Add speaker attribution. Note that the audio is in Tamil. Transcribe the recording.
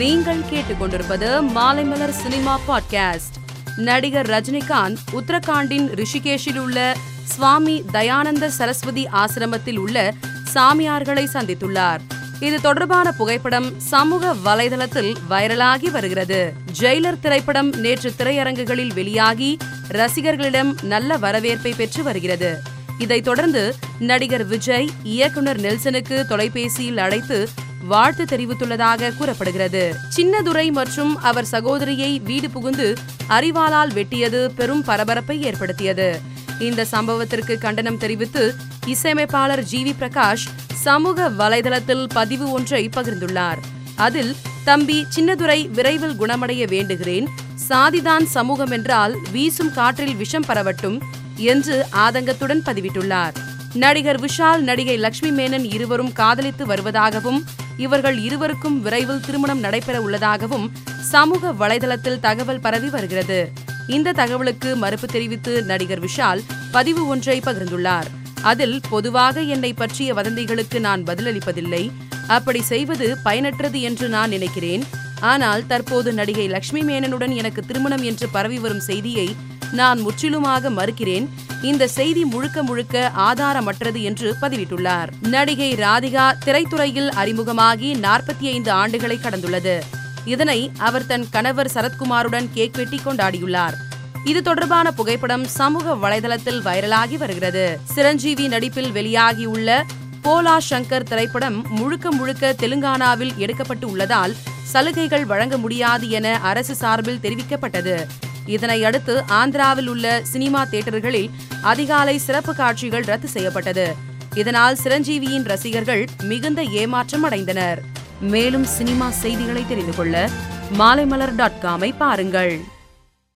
Speaker 1: நீங்கள் கேட்டுக்கொண்டிருப்பது மாலைமலர் சினிமா பாட்காஸ்ட். நடிகர் ரஜினிகாந்த் உத்தரகாண்டின் ரிஷிகேஷில் உள்ள சுவாமி தயானந்த சரஸ்வதி ஆசிரமத்தில் உள்ள சாமியார்களை சந்தித்துள்ளார். இது தொடர்பான புகைப்படம் சமூக வலைதளத்தில் வைரலாகி வருகிறது. ஜெயிலர் திரைப்படம் நேற்று திரையரங்குகளில் வெளியாகி ரசிகர்களிடம் நல்ல வரவேற்பை பெற்று வருகிறது. இதைத் தொடர்ந்து நடிகர் விஜய் இயக்குனர் நெல்சனுக்கு தொலைபேசியில் அழைத்து வாழ்த்து தெரிவித்துள்ளதாக கூறப்படுகிறது. சின்னதுரை மற்றும் அவர் சகோதரியை வீடு புகுந்து அறிவாளால் வெட்டியது பெரும் பரபரப்பை ஏற்படுத்தியது. இந்த சம்பவத்திற்கு கண்டனம் தெரிவித்து இசையமைப்பாளர் ஜி. வி. பிரகாஷ் சமூக வலைதளத்தில் பதிவு ஒன்றை பகிர்ந்துள்ளார். அதில் தம்பி சின்னதுரை விரைவில் குணமடைய வேண்டுகிறேன். சாதிதான் சமூகம் என்றால் வீசும் காற்றில் விஷம் பரவட்டும். என்று ஆதங்கத்துடன் பதிவிட்டுள்ளார். நடிகர் விஷால் நடிகை லட்சுமி மேனன் இருவரும் காதலித்து வருவதாகவும் இவர்கள் இருவருக்கும் விரைவில் திருமணம் நடைபெற உள்ளதாகவும் சமூக வலைதளத்தில் தகவல் பரவி வருகிறது. இந்த தகவலுக்கு மறுப்பு தெரிவித்து நடிகர் விஷால் பதிவு ஒன்றை பகிர்ந்துள்ளார். அதில் பொதுவாக என்னை பற்றிய வதந்திகளுக்கு நான் பதிலளிப்பதில்லை. அப்படி செய்வது பயனற்றது என்று நான் நினைக்கிறேன். ஆனால் தற்போது நடிகை லட்சுமி மேனனுடன் எனக்கு திருமணம் என்று பரவி வரும் செய்தியை நான் முற்றிலுமாக மறுக்கிறேன். இந்த செய்தி முழுக்க முழுக்க ஆதாரமற்றது என்று பதிவிட்டுள்ளார். நடிகை ராதிகா திரைத்துறையில் அறிமுகமாகி நாற்பத்தி ஐந்து ஆண்டுகளை கடந்துள்ளது. இதனை அவர் தன் கணவர் சரத்குமாருடன் கேக் வெட்டி கொண்டாடியுள்ளார். இது தொடர்பான புகைப்படம் சமூக வலைதளத்தில் வைரலாகி வருகிறது. சிரஞ்சீவி நடிப்பில் வெளியாகியுள்ள போலா சங்கர் திரைப்படம் முழுக்க முழுக்க தெலுங்கானாவில் எடுக்கப்பட்டு உள்ளதால் சலுகைகள் வழங்க முடியாது என அரசு சார்பில் தெரிவிக்கப்பட்டது. இதனை அடுத்து ஆந்திராவில் உள்ள சினிமா தியேட்டர்களில் அதிகாலை சிறப்பு காட்சிகள் ரத்து செய்யப்பட்டது. இதனால் சிரஞ்சீவியின் ரசிகர்கள் மிகுந்த ஏமாற்றம் அடைந்தனர். மேலும் சினிமா செய்திகளை தெரிந்து கொள்ள மாலைமலர் டாட் காமை பாருங்கள்.